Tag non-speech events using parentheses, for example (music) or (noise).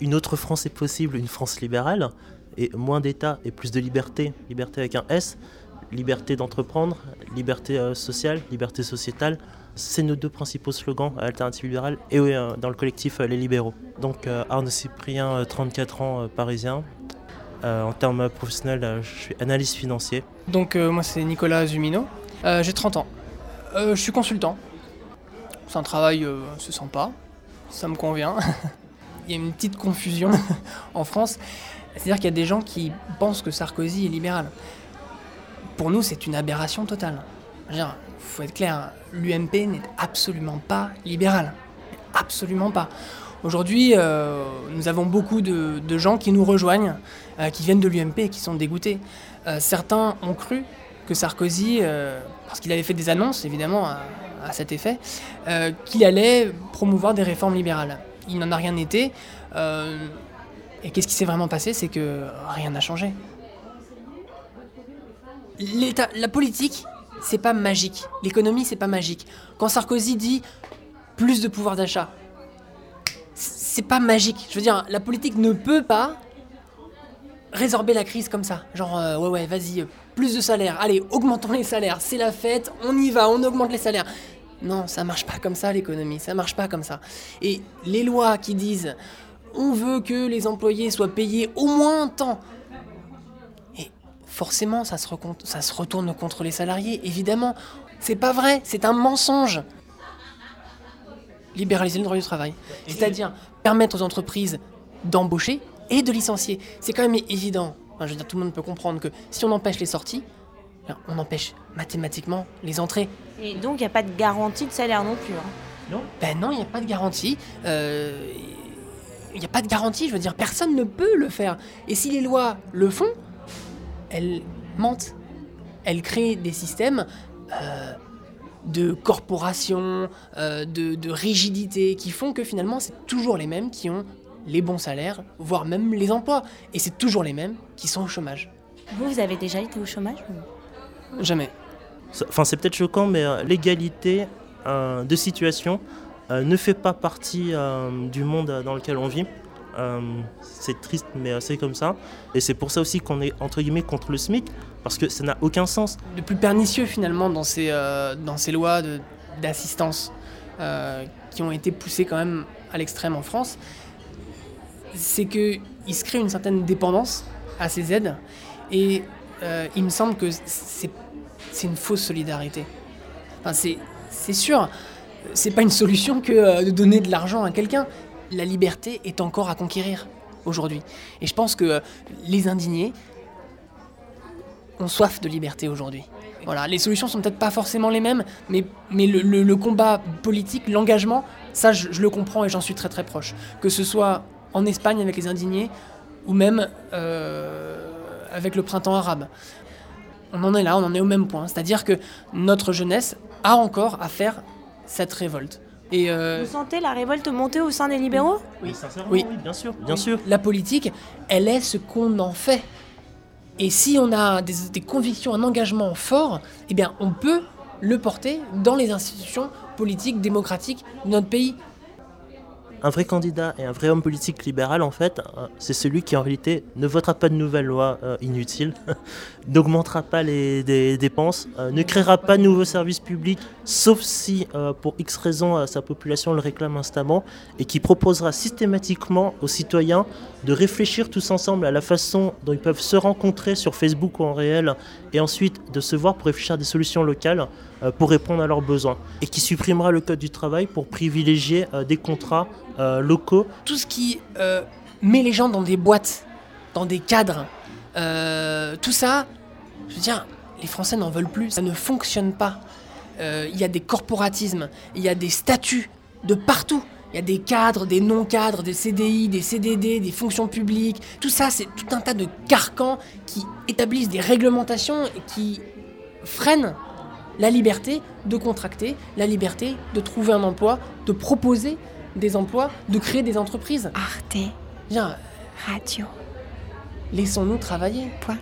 une autre France est possible, une France libérale, et moins d'État et plus de liberté, liberté avec un S, liberté d'entreprendre, liberté euh, sociale, liberté sociétale. C'est nos deux principaux slogans à Alternative Libérale et euh, dans le collectif euh, Les Libéraux. Donc Arnaud Cyprien, 34 ans, parisien. en termes professionnels, je suis analyste financier. Donc moi c'est Nicolas Zumino, j'ai 30 ans. je suis consultant. C'est un travail, c'est sympa, ça me convient. (laughs) Il y a une petite confusion (laughs) en France. C'est-à-dire qu'il y a des gens qui pensent que Sarkozy est libéral. Pour nous, c'est une aberration totale. Il faut être clair, l'UMP n'est absolument pas libéral. Absolument pas. Aujourd'hui, euh, nous avons beaucoup de, gens qui nous rejoignent, euh, qui viennent de l'UMP et qui sont dégoûtés. Euh, certains ont cru que Sarkozy, parce qu'il avait fait des annonces évidemment à, à cet effet, qu'il allait promouvoir des réformes libérales. Il n'en a rien été. Et qu'est-ce qui s'est vraiment passé C'est que rien n'a changé. L'État, la politique, c'est pas magique. L'économie, c'est pas magique. Quand Sarkozy dit plus de pouvoir d'achat, c'est pas magique. Je veux dire, la politique ne peut pas résorber la crise comme ça. Genre, euh, ouais, ouais, vas-y, plus de salaire. Allez, augmentons les salaires. C'est la fête, on y va, on augmente les salaires. Non, ça marche pas comme ça, l'économie. Ça marche pas comme ça. Et les lois qui disent on veut que les employés soient payés au moins tant. Et forcément, ça se, ça se retourne contre les salariés, évidemment. C'est pas vrai, c'est un mensonge. Libéraliser le droit du travail. C'est-à-dire permettre aux entreprises d'embaucher et de licencier. C'est quand même évident. je veux dire, tout le monde peut comprendre que si on empêche les sorties, on empêche mathématiquement les entrées. Et donc, il n'y a pas de garantie de salaire non plus. Hein. Non Ben non, il n'y a pas de garantie. Euh, il n'y a pas de garantie, je veux dire, personne ne peut le faire. Et si les lois le font, elles mentent. Elles créent des systèmes euh, de corporation, euh, de, de rigidité, qui font que finalement, c'est toujours les mêmes qui ont les bons salaires, voire même les emplois. Et c'est toujours les mêmes qui sont au chômage. Vous, vous avez déjà été au chômage Jamais. Enfin, c'est peut-être choquant, mais euh, l'égalité de situation euh, ne fait pas partie euh, du monde dans lequel on vit. Euh, c'est triste, mais c'est comme ça. Et c'est pour ça aussi qu'on est entre guillemets contre le SMIC, parce que ça n'a aucun sens. Le plus pernicieux finalement dans ces, dans ces lois d'assistance qui ont été poussées quand même à l'extrême en France, c'est qu'il se crée une certaine dépendance à ces aides. Et il me semble que c'est une fausse solidarité. Enfin, c'est sûr, c'est pas une solution que euh, de donner de l'argent à quelqu'un. La liberté est encore à conquérir aujourd'hui. Et je pense que euh, les indignés ont soif de liberté aujourd'hui. Voilà, les solutions sont peut-être pas forcément les mêmes, mais, le, combat politique, l'engagement, ça je, le comprends et j'en suis très très proche. Que ce soit en Espagne avec les indignés ou même euh, avec le printemps arabe. On en est là, on en est au même point. C'est-à-dire que notre jeunesse a encore à faire cette révolte. Et euh, Vous sentez la révolte monter au sein des libéraux? Oui. oui, bien sûr, bien sûr. La politique, elle est ce qu'on en fait. Et si on a des, des, convictions, un engagement fort, eh bien, on peut le porter dans les institutions politiques, démocratiques de notre pays un vrai candidat et un vrai homme politique libéral, en fait, euh, c'est celui qui en réalité ne votera pas de nouvelles lois euh, inutiles, (laughs) n'augmentera pas les dépenses, euh, ne créera pas de nouveaux services publics, sauf si pour X raison sa population le réclame instamment, et qui proposera systématiquement aux citoyens de réfléchir tous ensemble à la façon dont ils peuvent se rencontrer sur Facebook ou en réel, et ensuite de se voir pour réfléchir à des solutions locales pour répondre à leurs besoins, et qui supprimera le code du travail pour privilégier des contrats euh, locaux. Tout ce qui euh, met les gens dans des boîtes, dans des cadres, euh, tout ça, je veux dire, les Français n'en veulent plus. Ça ne fonctionne pas. Il y a des corporatismes, il y a des statuts de partout. Il y a des cadres, des non-cadres, des CDI, des CDD, des fonctions publiques. Tout ça, c'est tout un tas de carcans qui établissent des réglementations et qui freinent la liberté de contracter, la liberté de trouver un emploi, de proposer des emplois, de créer des entreprises. Arte. Viens. Radio. Laissons-nous travailler. Point.